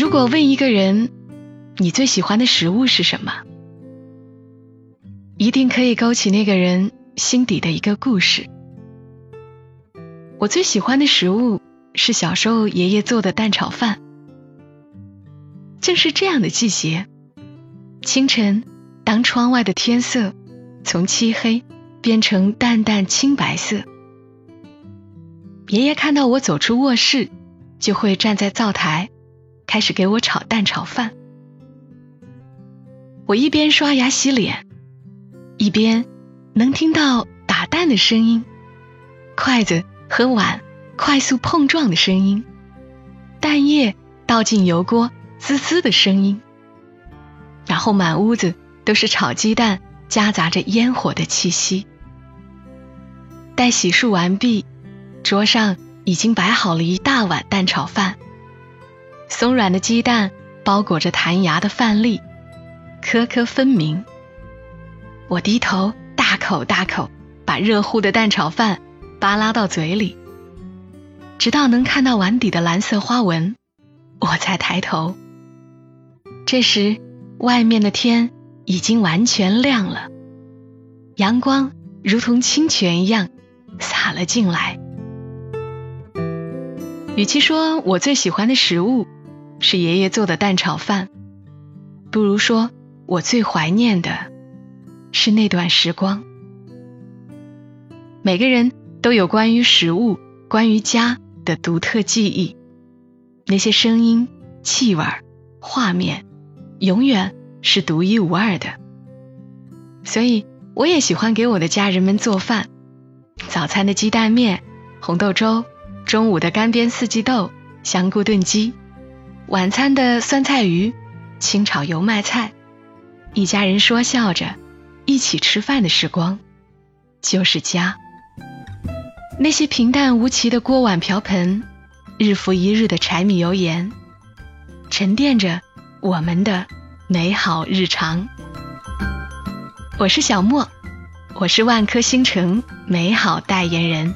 如果问一个人，你最喜欢的食物是什么？一定可以勾起那个人心底的一个故事。我最喜欢的食物是小时候爷爷做的蛋炒饭。正是这样的季节，清晨，当窗外的天色从漆黑变成淡淡青白色，爷爷看到我走出卧室，就会站在灶台，开始给我炒蛋炒饭。我一边刷牙洗脸。一边能听到打蛋的声音，筷子和碗快速碰撞的声音，蛋液倒进油锅滋滋的声音，然后满屋子都是炒鸡蛋夹杂着烟火的气息。待洗漱完毕，桌上已经摆好了一大碗蛋炒饭，松软的鸡蛋包裹着弹牙的饭粒，颗颗分明。我低头大口大口把热乎的蛋炒饭扒拉到嘴里，直到能看到碗底的蓝色花纹，我才抬头。这时，外面的天已经完全亮了，阳光如同清泉一样洒了进来。与其说我最喜欢的食物是爷爷做的蛋炒饭，不如说我最怀念的。是那段时光。每个人都有关于食物、关于家的独特记忆，那些声音、气味、画面，永远是独一无二的。所以，我也喜欢给我的家人们做饭：早餐的鸡蛋面、红豆粥，中午的干煸四季豆、香菇炖鸡，晚餐的酸菜鱼、清炒油麦菜，一家人说笑着。一起吃饭的时光，就是家。那些平淡无奇的锅碗瓢盆，日复一日的柴米油盐，沉淀着我们的美好日常。我是小莫，我是万科星城美好代言人。